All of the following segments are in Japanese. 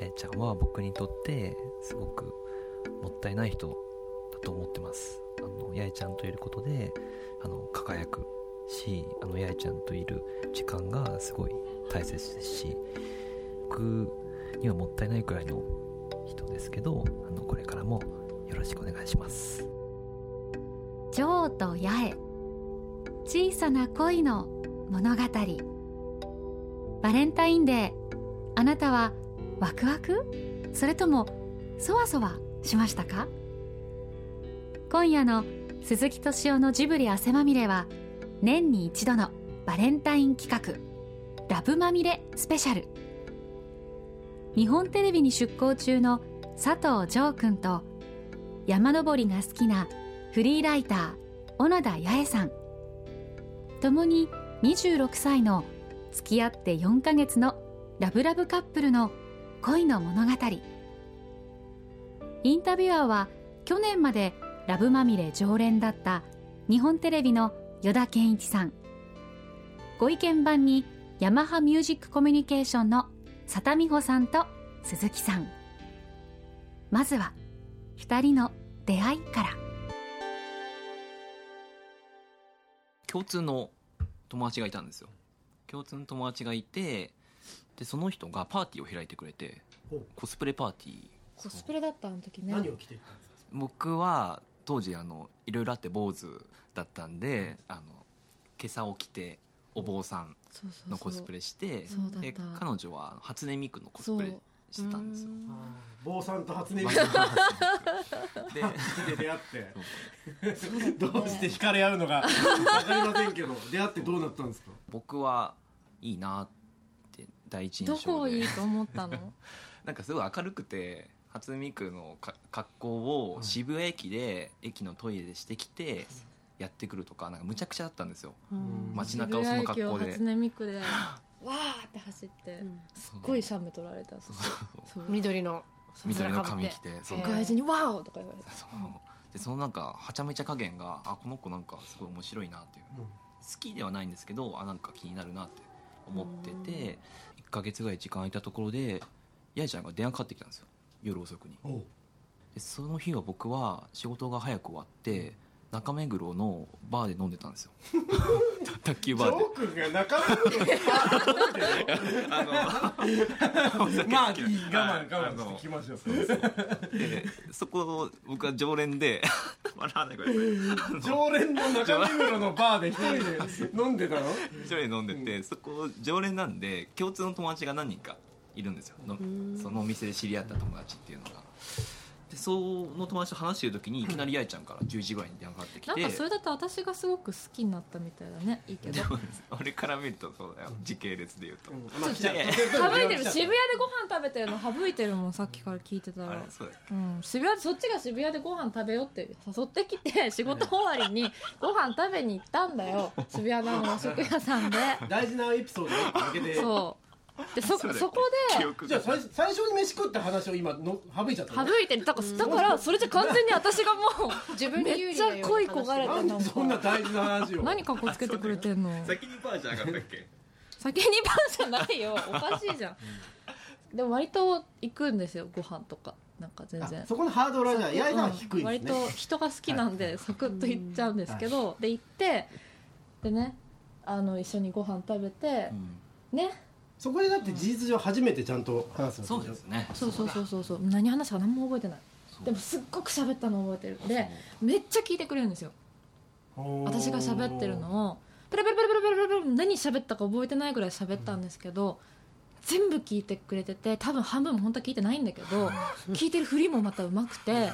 八重ちゃんは僕にとってすごくもったいない人だと思ってます。あの八重ちゃんといることであの輝くしあの八重ちゃんといる時間がすごい大切ですし僕にはもったいないくらいの人ですけどあのこれからもよろしくお願いします。ジョーと八重。小さな恋の物語。バレンタインデーあなたはワクワク？それともそわそわしましたか？今夜の鈴木敏夫のジブリ汗まみれは年に一度のバレンタイン企画ラブまみれスペシャル。日本テレビに出向中の佐藤城君と山登りが好きなフリーライター小野田八重さん。共に26歳の付き合って4ヶ月のラブラブカップルの恋の物語。インタビュアーは去年までラブまみれ常連だった日本テレビの依田健一さん。ご意見番にヤマハミュージックコミュニケーションの佐田美穂さんと鈴木さん。まずは2人の出会いから。共通の友達がいたんですよ。共通の友達がいてでその人がパーティーを開いてくれてほう。コスプレパーティー。コスプレだったあの時ね。何を着ていったんですか？僕は当時あのいろいろあって坊主だったんであの今朝を着てお坊さんそうそうそう。のコスプレしてそうだった。で彼女は初音ミクのコスプレしてたんですよ。坊さんと初音ミク でで出会って。どうして惹かれ合うのか分かりませんけど出会ってどうなったんですか？僕はいいな第一印象どでこをいいと思ったの？なんかすごい明るくて初音ミクのか格好を渋谷駅で、駅のトイレでしてきてやってくるとかなんかむちゃくちゃだったんですよ。うん。街中をその格好で。渋谷駅を初音ミクで わーって走ってすっごい写メ撮られた緑の緑の髪着てそう。外人に「ワオ!」とか言われて。そう。でそのなんかはちゃめちゃ加減があこの子なんかすごい面白いなっていう。うん。好きではないんですけどあなんか気になるなって思ってて1ヶ月ぐらい時間空いたところで八重ちゃんが電話かかってきたんですよ。夜遅くに。でその日は僕は仕事が早く終わって中目黒のバーで飲んでたんですよ 卓球バーで。ー君が中身のあまあいい我慢あ我慢のしてきましょうのでそこを僕は常連で。笑わないこれ常連の中目黒のバーで一人で飲んでたの？一人で飲んでて、そこ常連なんで共通の友達が何人かいるんですよ。のそのお店で知り合った友達っていうのがでその友達と話してる時にい。きなり八重ちゃんから10時ぐらいに電話かかってきてなんかそれだと私がすごく好きになったみたいだねいいけど。俺から見るとそうだよ。時系列で言うと、省いてる。渋谷でご飯食べてるの省いてるもんさっきから聞いてたら。うだよ。うん、渋谷そっちが渋谷でご飯食べようって誘ってきて 仕事終わりにご飯食べに行ったんだよ。渋谷の和 食屋さんで。大事なエピソードが抜けて。そうでそ そこで。記憶が。じゃあ最最初に飯食った話を今の省いちゃったの？省いてる。だからだからそれじゃ完全に私がも自分うめっちゃ恋焦がれたなそんな大事な話を何かっこつけてくれてんの？先にバーじゃなかったっけ？先にパンじゃないよおかしいじゃん。でも割と行くんですよご飯とか。なんか全然。あそこのハードルはじゃあ八重さんは低いんですね。割と人が好きなんでサクッと行っちゃうんですけど、で行ってでねあの一緒にご飯食べてう、ん。ねそこでだって事実上初めてちゃんと話すそわけですね。そうそうそうそうそう。何話したか何も覚えてない。でもすっごく喋ったの覚えてる。でめっちゃ聞いてくれるんですよ。私が喋ってるのを。ペラペラペラペラペラペラ何喋ったか覚えてないぐらい喋ったんですけど、全部聞いてくれてて多分半分も本当は聞いてないんだけど聞いてるふりもまたうまくて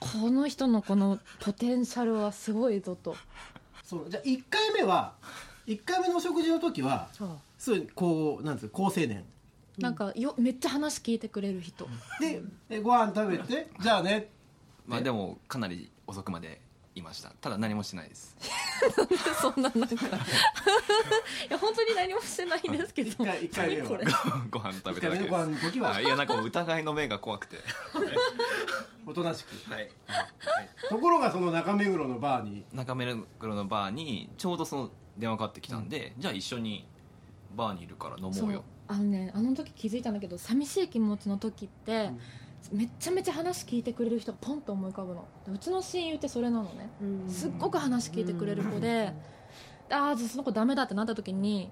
この人のこのポテンシャルはすごいぞとそうじゃあ1回目は1回目のお食事の時はすごいこうなんですか好青年。なんかよめっちゃ話聞いてくれる人。でえご飯食べてじゃあね。まあで。もかなり遅くまでいました。ただ何もしてないです。そんななんか。いや本当に何もしてないんですけど。一回一回目は。ご飯食べ1ただけです。回目のご飯の時は。はい。いやなんか疑いの目が怖くて。おとなしく。はい。ところがその中目黒のバーに。中目黒のバーにちょうどその電話かかってきたんで、じゃあ一緒にバーにいるから飲もうよ。あのねあの時気づいたんだけど寂しい気持ちの時って、めっちゃめちゃ話聞いてくれる人がポンと思い浮かぶの。うちの親友ってそれなのね。すっごく話聞いてくれる子で、ああじゃあその子ダメだってなった時に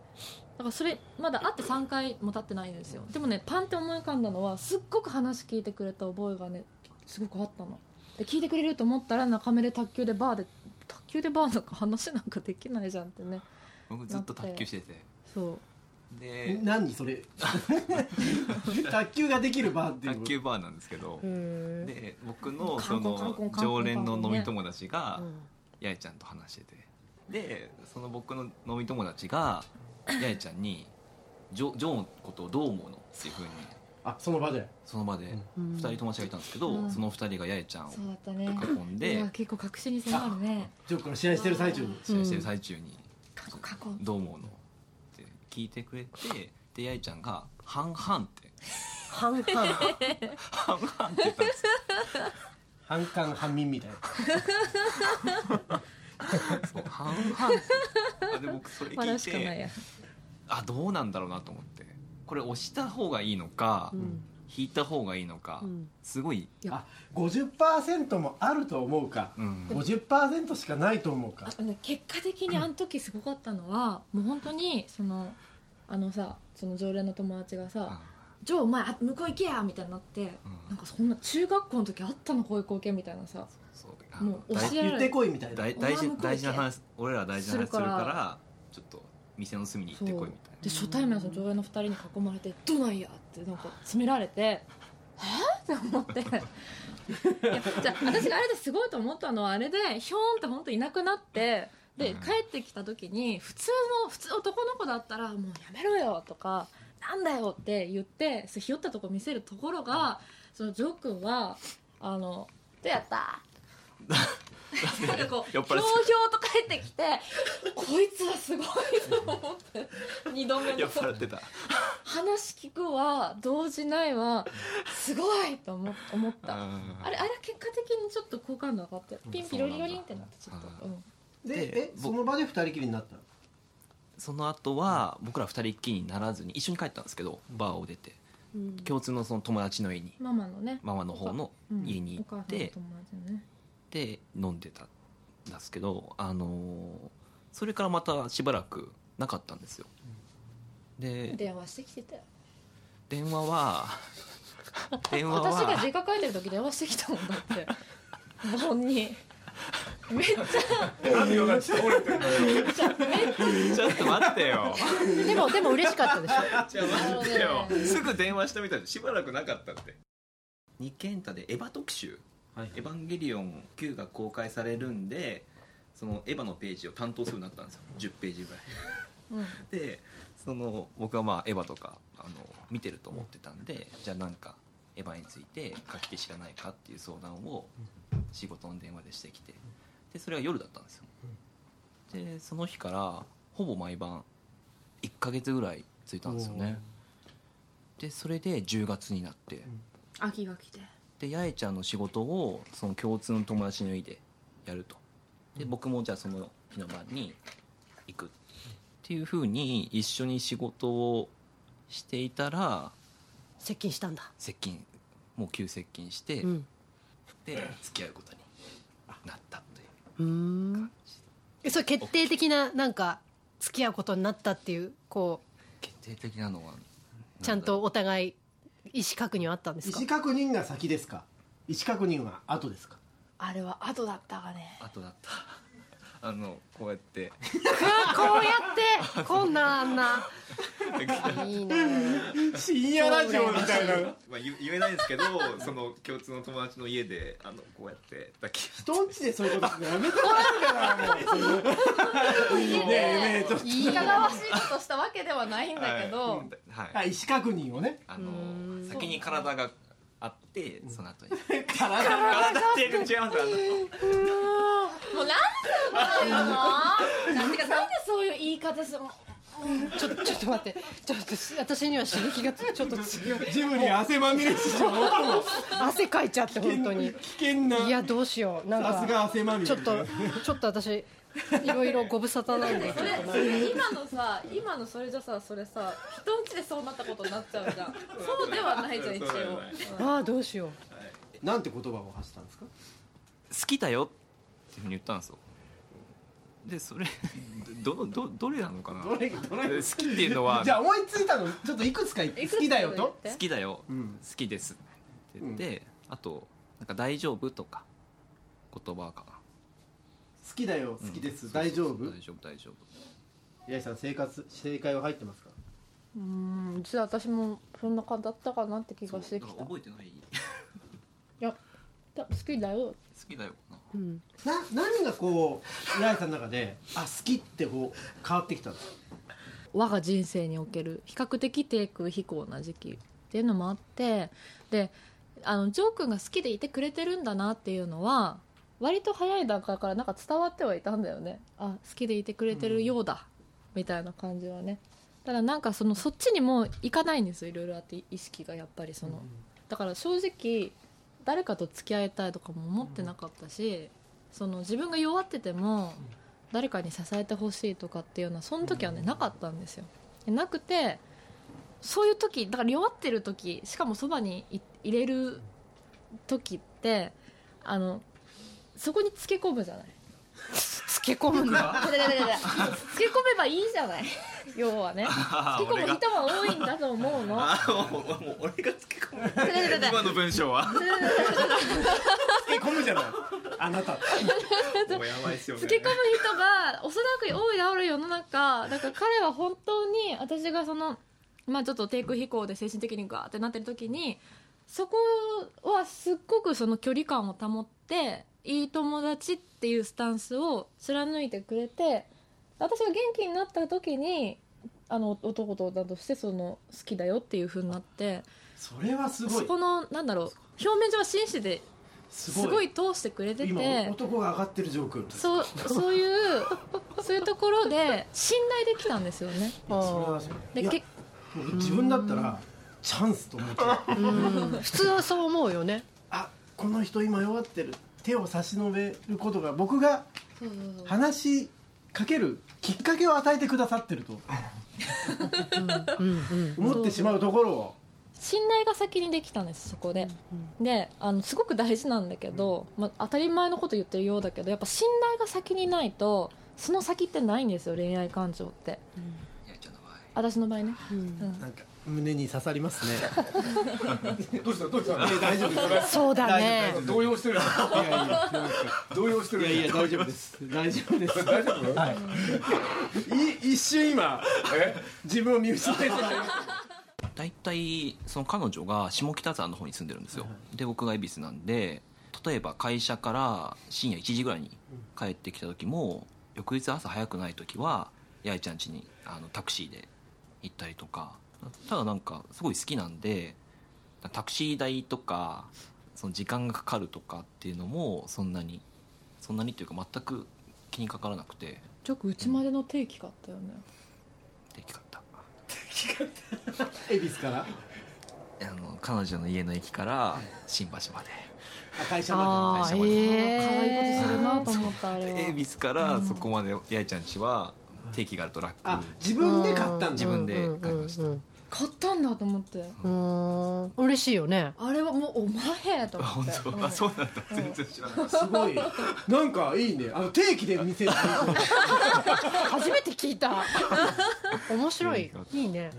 だからそれまだ会って3回も経ってないんですよ。でもねパンって思い浮かんだのはすっごく話聞いてくれた覚えがねすごくあったの。で聞いてくれると思ったら中目で卓球でバーで卓球でバーなんか話なんかできないじゃんってね。僕ずっと卓球してて。そう。で何それ？卓球ができるバーっていうの？卓球バーなんですけどで僕のカその常連の飲み友達がうん。八重ちゃんと話してて。でその僕の飲み友達が八重ちゃんに「ジョジョーのことをどう思うの?」っていうふうにあその場で？その場でうん。2人友達がいたんですけど、うん。その2人が八重ちゃんをそうだったね。囲んいでや結構確信に迫るね。ジョークの試合してる最中に？試合してる最中に過去過去「どう思うの?」って聞いてくれてで八重ちゃんが「半々」って。半々「半々」って言ったんですよ。半官半民みたいな。そう半々あで僕それ聞いてあどうなんだろうなと思ってこれ押した方がいいのか、うん。引いた方がいいのか、うん。すごい、あ50%もあると思うか。うん、50%しかないと思うか。結果的にあの時すごかったのは、もう本当にそのあのさその常連の友達がさ「ジョーお前あ向こう行けや!」みたいになって、うん。なんかそんな中学校の時あったのこういう光景みたいなさ。そうあもう大教えられ言ってこいみたいな。大大事な話俺ら大事な話するかするから。らちょっと店の隅に行ってこいみたいで初対面のその常連の2人に囲まれて「どないや!」ってなんか詰められて「えっ?」って思っていやじゃあ私があれですごいと思ったのはあれでひょーんって本当いなくなってでうん帰ってきた時に普通の普通男の子だったら「もうやめろよ」とか「なんだよ」って言ってひよったとこ見せるところがそのジョー君はあの「どうやった?」なんかこうひょうひょうと帰ってきてこいつはすごいと思って。二度目なの。酔っ払ってた。話聞くは動じないはすごいと思思った。ああれあれ結果的にちょっと好感度上がってピンピロリロリンってなってちょっと。ででえその場で二人きりになったの？その後は僕ら二人っきりにならずに一緒に帰ったんですけどバーを出て。うん。共通のその友達の家に。ママのね。ママの方のうん。家に行お母さんのって、友達のねで飲んでたんですけどあのーそれからまたしばらくなかったんですよ。で電話してきてたよ。電話は 電話私がは実家帰ってる時電話してきたもんだって。盆にめっちゃ。ちょっと待ってよ。でもでも嬉しかったでしょ。じゃあ待ってよ。すぐ電話したみたいでしばらくなかったって。二軒太でエヴァ特集はい「エヴァンゲリオン9」が公開されるんでそのエヴァのページを担当するようになったんですよ。10ページぐらい。うん。でその僕はまあエヴァとかあの見てると思ってたんでじゃあなんかエヴァについて書き手知らないかっていう相談を仕事の電話でしてきて。でそれが夜だったんですよ。でその日からほぼ毎晩1ヶ月ぐらいついたんですよね。でそれで10月になって。秋が来てで八重ちゃんの仕事をその共通の友達の家でやると。で僕もじゃあその日の晩に行くっていうふうに一緒に仕事をしていたら接近したんだ。接近もう急接近して、うん。で付き合うことになったといううーん。えそれ決定的ななんか付き合うことになったっていうこ決定的なのはう。ちゃんとお互い意思確認はあったんですか？意思確認が先ですか？意思確認は後ですか？あれは後だったがね。後だったあのこうやって。こうやってこんなあんな。いいな深夜ラジオみたいな。まあ言言えないですけどその共通の友達の家であのこうやって抱き人んちでそういうことするのやめてもらえるかなもう。ねえねえちょっと。いいいかがわしいことしたわけではないんだけど、はい、あ意思確認をねあのうん先に体があってその後に。体体って違いますあのもうなんでそういうのなんてかなんでそういう言い方するもうちょちょっと待って。ちょっと私には刺激がちょっと強い。ジムに汗まみれ史上最も。汗かいちゃって本当に。危険な。いやどうしよう。なんさすがか汗まみれ。ちょっとちょっと私いろいろご無沙汰なんでちょっとな。んか今のさ今のそれじゃさそれさ人んちでそうなったことになっちゃうじゃん。そうではないじゃん一応。ああどうしよう。なんて言葉を発したんですか？好きだよっていうふうに言ったんですよでそれ。どのどどれなのかな？どれどれ？好きっていうのは。じゃあ思いついたのちょっといくつか好きだよと？言って。好きだよ、うん。好きです。って言って、あとなんか大丈夫とか言葉かな。好きだよ好きです。大丈夫？大丈夫大丈夫。八重さん生活正解は入ってますか？うん実は私もそんな感じだったかなって気がしてきた。覚えてない？やだ好きだよ。好きだよ。なうん。な何がこう八重さんの中であ好きってこう変わってきたんですか我が人生における比較的低空飛行な時期っていうのもあってであのジョー君が好きでいてくれてるんだなっていうのは割と早い段階からなんか伝わってはいたんだよね。あ好きでいてくれてるようだ、みたいな感じはね。ただなんかそのそっちにもいかないんですよいろいろあって意識がやっぱりその、だから正直誰かと付き合いたいとかも思ってなかったし、その自分が弱ってても誰かに支えてほしいとかっていうのはその時はねなかったんですよ。でなくてそういう時だから弱ってる時しかもそばにい入れる時ってあのそこにつけ込むじゃない。つけ込むん だ。つけ込めばいいじゃない。要はね。つけ込む人も多いんだと思うの。あもうもう俺がつけ込む。だだだだ今の文章は。つけ込むじゃないあなたもうやばいっすよねつけ込む人がおそらく多いである世の中だから彼は本当に私がそのまあちょっと低空飛行で精神的にガーってなってる時にそこはすっごくその距離感を保っていい友達っていうスタンスを貫いてくれて私が元気になった時にあの男と女としてその好きだよっていう風になってそれはすごい。そこのなんだろう表面上は真摯ですすごい通してくれて今て男が上がってるジョー君そうそういうそういうところで信頼できたんですよね。でけ自分だったらチャンスと思っちゃう。うん。普通はそう思うよね。あこの人今弱ってる手を差し伸べることが僕が話しかけるきっかけを与えてくださってると。思ってしまうところを。信頼が先にできたんですそこで。であのすごく大事なんだけど、まあ、当たり前のこと言ってるようだけどやっぱ信頼が先にないとその先ってないんですよ恋愛感情って。私の場合ね。うん。うん。なんか胸に刺さりますね。どうした？どうした？大丈夫です。そうだね。動揺してる。いやいやなんか動揺してる。いやいや大丈夫です。大丈夫？です大丈夫い。一瞬今え？自分を見失えて大体その彼女が下北沢の方に住んでるんですよ、で僕が恵比寿なんで例えば会社から深夜1時ぐらいに帰ってきた時も翌日朝早くない時は八重ちゃん家にあのタクシーで行ったりとかただなんかすごい好きなんでタクシー代とかその時間がかかるとかっていうのもそんなにそんなにっていうか全く気にかからなくて。ちょっとうちまでの定期があったよね。できかった。恵比寿から？あの彼女の家の駅から新橋まで。あ会社まああ会社まで。え可愛いことするなえと思ったあれは。恵比寿からそこまで八重ちゃん家は定期があると楽。であ自分で買ったんだ。自分で買いましたうんうん。買ったんだと思って。うん。うん。嬉しいよね。あれはもうお前とあ本思って。当、うん。あそうなんだ。全然知らなかっすごい。なんかいいね。あの定期で見せる初めて聞いた。面白い。うん。いいね、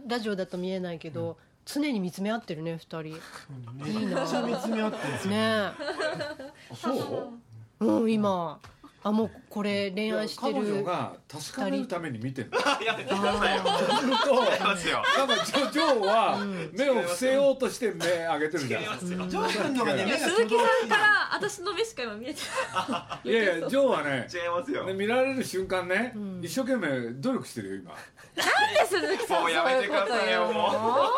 うん。ラジオだと見えないけど、常に見つめ合ってるね二人。めっちゃ見つめ合ってる。ねあそう？うん今あもうこれ恋愛して彼女るが確かめるために見てるの。たやめてくださいよ。すると違いますよ多分ジョジョーは目を伏せようとして目上げてるじゃん。違いますよ。ジョー君のがね目が鈴木さんから私の目しか今見えてい。やいやジョーはね違いますよ。ね見られる瞬間ね、ん。一生懸命努力してるよ今。ない鈴木さんもうやめてくださいういうことも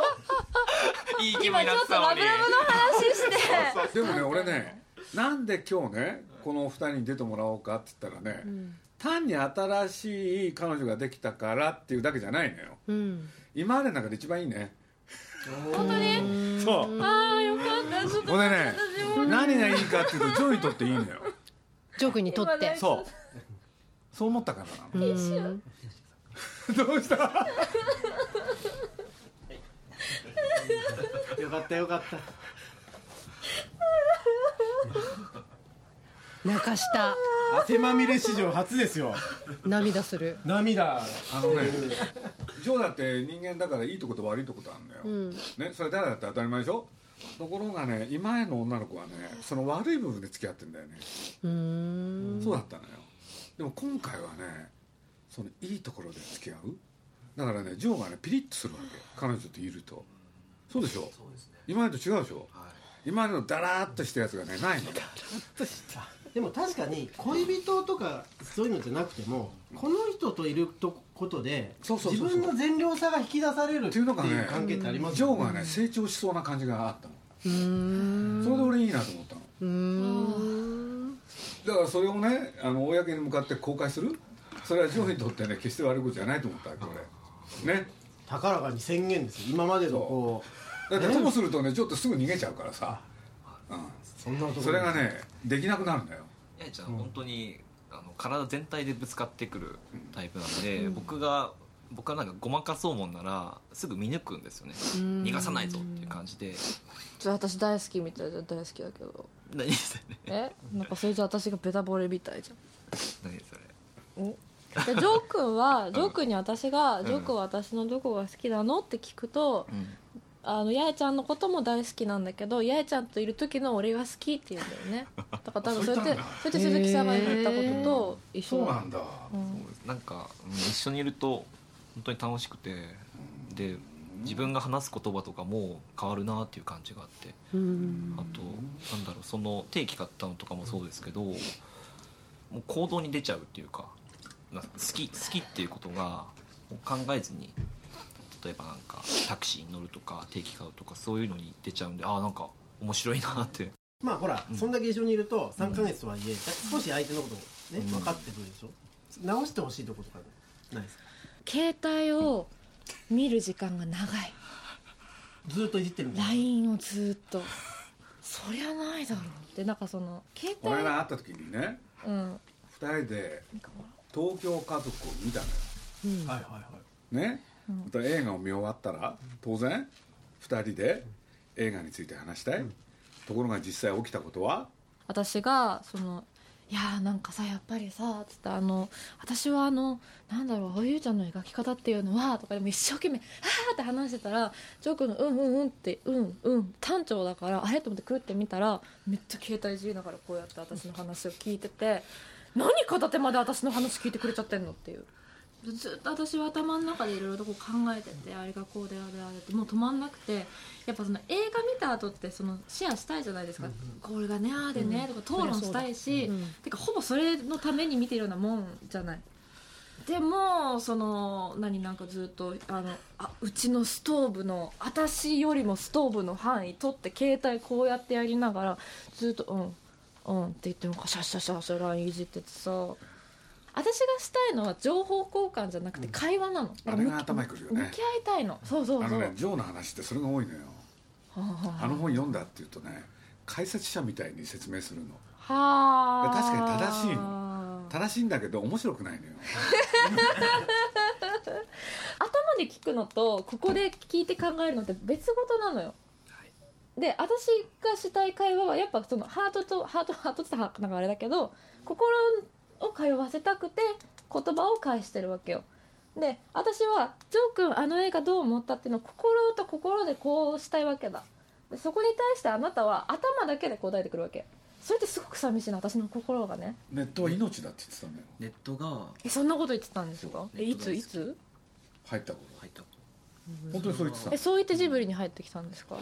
う。いい気分今ちょっとになってたのにラブラブの話して。でもね俺ねなんで今日ねこのお二人に出てもらおうかって言ったらね、単に新しい彼女ができたからっていうだけじゃないのよ。うん。今までの中で一番いいね。本当に？そう。ああよかった。これね。何がいいかっていうとジョイにとっていいのよ。ジョー君にとって。そう。そう思ったからな。のうん。どうした？よかったよかった泣かした。汗まみれ史上初ですよ。涙する。涙。あのねジョーだって人間だからいいとこと悪いとことあるのよ、うん。ね、それ誰だって当たり前でしょ？ところがね今への女の子はねその悪い部分で付き合ってんだよね、うーん。そうだったのよ。でも今回はねそのいいところで付き合う？だからねジョーがねピリッとするわけ。彼女といると。そうでしょ？今までと違うでしょ、今までのダラーっとしたやつがねないのでも確かに恋人とかそういうのじゃなくてもこの人といるとことで自分の善良さが引き出されるっていう関係ってありますジョーよね。がね成長しそうな感じがあったの。うーん。それで俺いいなと思ったの。うーん。だからそれをねあの公に向かって公開する？それはジョーにとってね決して悪いことじゃないと思ったわけ俺。ね。高らかに宣言ですよ。今までのこう。だってともするとねちょっとすぐ逃げちゃうからさ、うん、そんなところ。それがねできなくなるんだよ。やいちゃん、本当にあの体全体でぶつかってくるタイプなんで、僕が僕はなんかごまかそうもんならすぐ見抜くんですよね。逃がさないぞっていう感じで。じゃあ私大好きみたいじゃん大好きだけど。何それ。え？なんかそれじゃ私がベタ惚れみたいじゃん。何それ。でジョー君はジョー君に私が、ジョー君は私のどこが好きなのって聞くと、うんあの八重ちゃんのことも大好きなんだけど八重ちゃんといる時の俺が好きって言うんだよね。だから多分それってそれって鈴木さんが言ったことと一緒だ。そうなんだ。うん。なんか、うん一緒にいると本当に楽しくてで自分が話す言葉とかも変わるなっていう感じがあって。うん。あとなんだろうその定期買ったのとかもそうですけどもう行動に出ちゃうっていうかな好き好きっていうことが考えずに例えばなんかタクシーに乗るとか定期買うとかそういうのに出ちゃうんでああなんか面白いなって。まあほら、うん。そんだけ一緒にいると3か月とはいえ、少し相手のことね、うん。分かってくるでしょ？直してほしいとことかないですか？携帯を見る時間が長い。ずーっといじってる LINE をずっと。そりゃないだろうって。なんかその携この帯間会った時にねうん。2人で東京家族を見たのよ。うんはいはいはい。ね、うんまた映画を見終わったら当然2人で映画について話したい、ところが実際起きたことは？私がそのいやーなんかさやっぱりさつってあの私はあのなんだろうおゆうちゃんの描き方っていうのはとかでも一生懸命「はあ」って話してたらジョー君の「うんうんうん」って「うんうん」単調だからあれと思ってくるって見たらめっちゃ携帯いじりながらこうやって私の話を聞いてて何片手まで私の話聞いてくれちゃってんのっていうずっと私は頭の中でいろいろとこう考えててあれがこうであれあれってもう止まんなくてやっぱその映画見た後ってそのシェアしたいじゃないですか、これがねああでね、とか討論したいし、うん。てかほぼそれのために見てるようなもんじゃない。でもその何なんかずっとあのあうちのストーブの私よりもストーブの範囲取って携帯こうやってやりながらずっと「うんうん」って言ってもシャシャシャシャ LINE いじっててさ私がしたいのは情報交換じゃなくて会話なの、あれが頭にくるよね。向き合いたいの。そうそうそう。あのねジョーの話ってそれが多いのよ。はあの本読んだっていうとね解説者みたいに説明するの。はあ。確かに正しいの。正しいんだけど面白くないのよ。頭で聞くのとここで聞いて考えるのって別事なのよ、で私がしたい会話はやっぱそのハートとハートハートってなんかあれだけど心を通わせたくて言葉を返してるわけよ。で私は「ジョー君あの映画どう思った?」っていうのを心と心でこうしたいわけだ。でそこに対してあなたは頭だけで答えてくるわけ。それってすごく寂しいな私の心がね。ネットは命だって言ってたんだよ。ネットがえそんなこと言ってたんですか？えいつ？いつ？入った頃。入った。こと本当にそれ言ってたえそう言ってジブリに入ってきたんですか？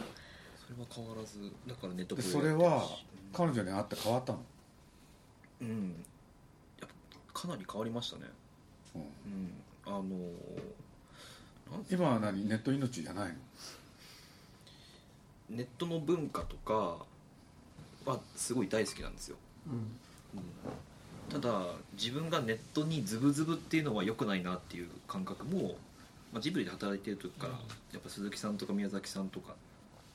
それは変わらずだからネットでそれは彼女に会って変わったの、うんかなり変わりましたね。うん。うん。あのなん今は何？ネット命じゃないの？ネットの文化とかはすごい大好きなんですよ、うん。うん。ただ自分がネットにズブズブっていうのは良くないなっていう感覚も、まあ、ジブリで働いてる時からやっぱ鈴木さんとか宮崎さんとか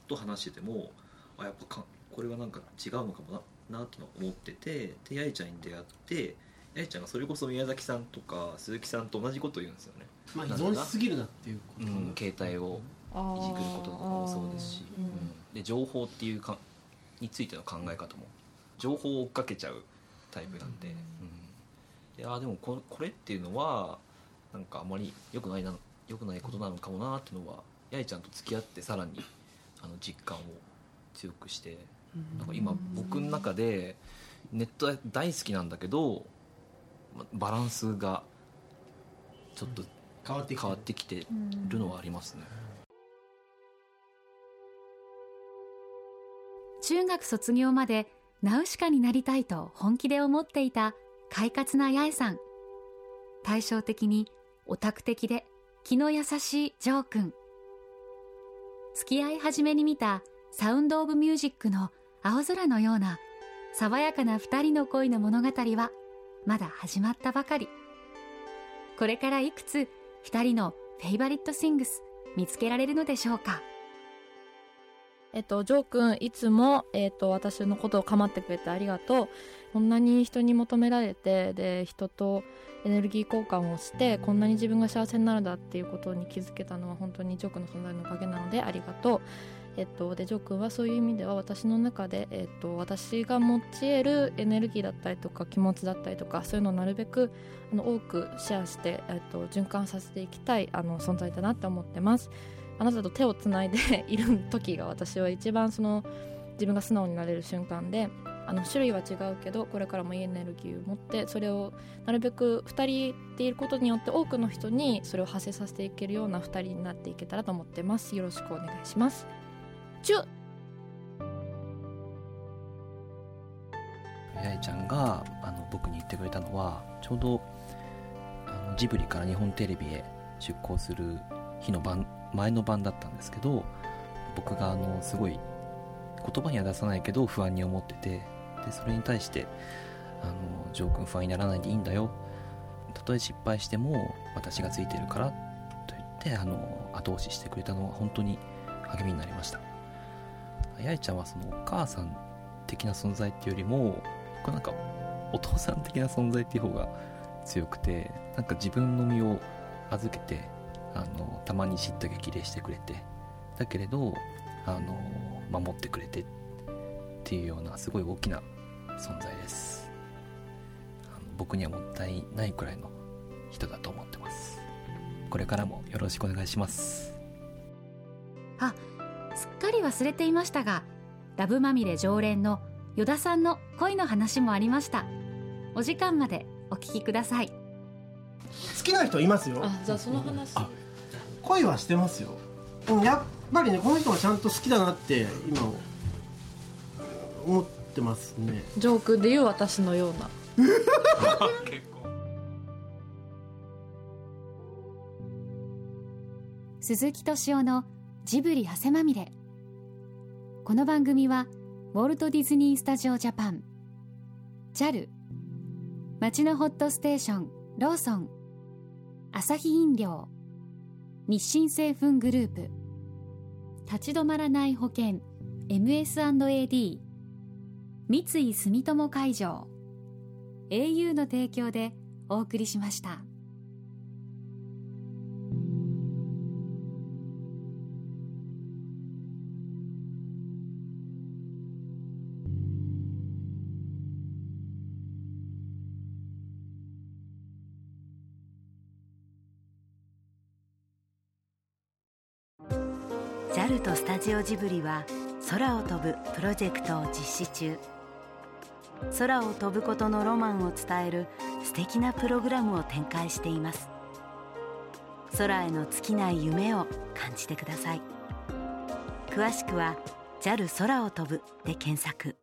と話しててもあやっぱかこれはなんか違うのかもななっての思っててで八重ちゃんに出会って八重ちゃんがそれこそ宮崎さんとか鈴木さんと同じことを言うんですよね、まあ依存しすぎるなっていうこと。うん、携帯をいじくることとかもそうですし、うん。うん。で情報っていうかについての考え方も情報を追っかけちゃうタイプなんで,、うん、であーでもここれっていうのはなんかあまり良くないな良くないことなのかもなっていうのは八重ちゃんと付き合ってさらにあの実感を強くして。なんか今僕の中でネット大好きなんだけどまバランスがちょっと変わってきて変わってきてるのはありますね。中学卒業までナウシカになりたいと本気で思っていた快活な八重さん。対照的にオタク的で気の優しいジョー君。付き合い始めに見たサウンド・オブ・ミュージックの青空のような爽やかな二人の恋の物語はまだ始まったばかり。これからいくつ二人のフェイバリット・シングス見つけられるのでしょうか？えっと、ジョー君いつも、えっと、私のことを構ってくれてありがとう。こんなに人に求められてで人とエネルギー交換をしてこんなに自分が幸せになるんだっていうことに気づけたのは本当にジョー君の存在のおかげなのでありがとう。えっと、でジョー君はそういう意味では私の中で、えっと、私が持ち得るエネルギーだったりとか気持ちだったりとかそういうのをなるべくあの多くシェアして、えっと、循環させていきたいあの存在だなって思ってます。あなたと手をつないで いる時が私は一番その自分が素直になれる瞬間であの種類は違うけどこれからもいいエネルギーを持ってそれをなるべく2人でいることによって多くの人にそれを発生させていけるような2人になっていけたらと思ってます。よろしくお願いします。チュ。ッ八重ちゃんがあの僕に言ってくれたのはちょうどあのジブリから日本テレビへ出向する日の晩前の晩だったんですけど僕があのすごい言葉には出さないけど不安に思っててでそれに対してあの「ジョー君不安にならないでいいんだよ」たとえ失敗しても私がついてるからと言ってあの後押ししてくれたのは本当に励みになりました。八重ちゃんはそのお母さん的な存在っていうよりも僕なんかお父さん的な存在っていう方が強くてなんか自分の身を預けてあのたまに叱咤激励してくれてだけれどあの守ってくれてっていうようなすごい大きな存在です。あの僕にはもったいないくらいの人だと思ってます。これからもよろしくお願いします。あすっかり忘れていましたがラブまみれ常連の依田さんの恋の話もありました。お時間までお聞きください。好きな人いますよ。あじゃあその話。あ恋はしてますよ。うんやっぱりねこの人がちゃんと好きだなって今思ってますね。ジョー君でいう私のような。鈴木敏夫のジブリ汗まみれ。この番組はウォルト・ディズニー・スタジオ・ジャパン。JAL 町のホットステーションローソン。アサヒ飲料。日清製粉グループ。立ち止まらない保険 MS&AD 三井住友海上。au の提供でお送りしました。ジオジブリは空を飛ぶプロジェクトを実施中。空を飛ぶことのロマンを伝える素敵なプログラムを展開しています。空への尽きない夢を感じてください。詳しくは JAL 空を飛ぶで検索。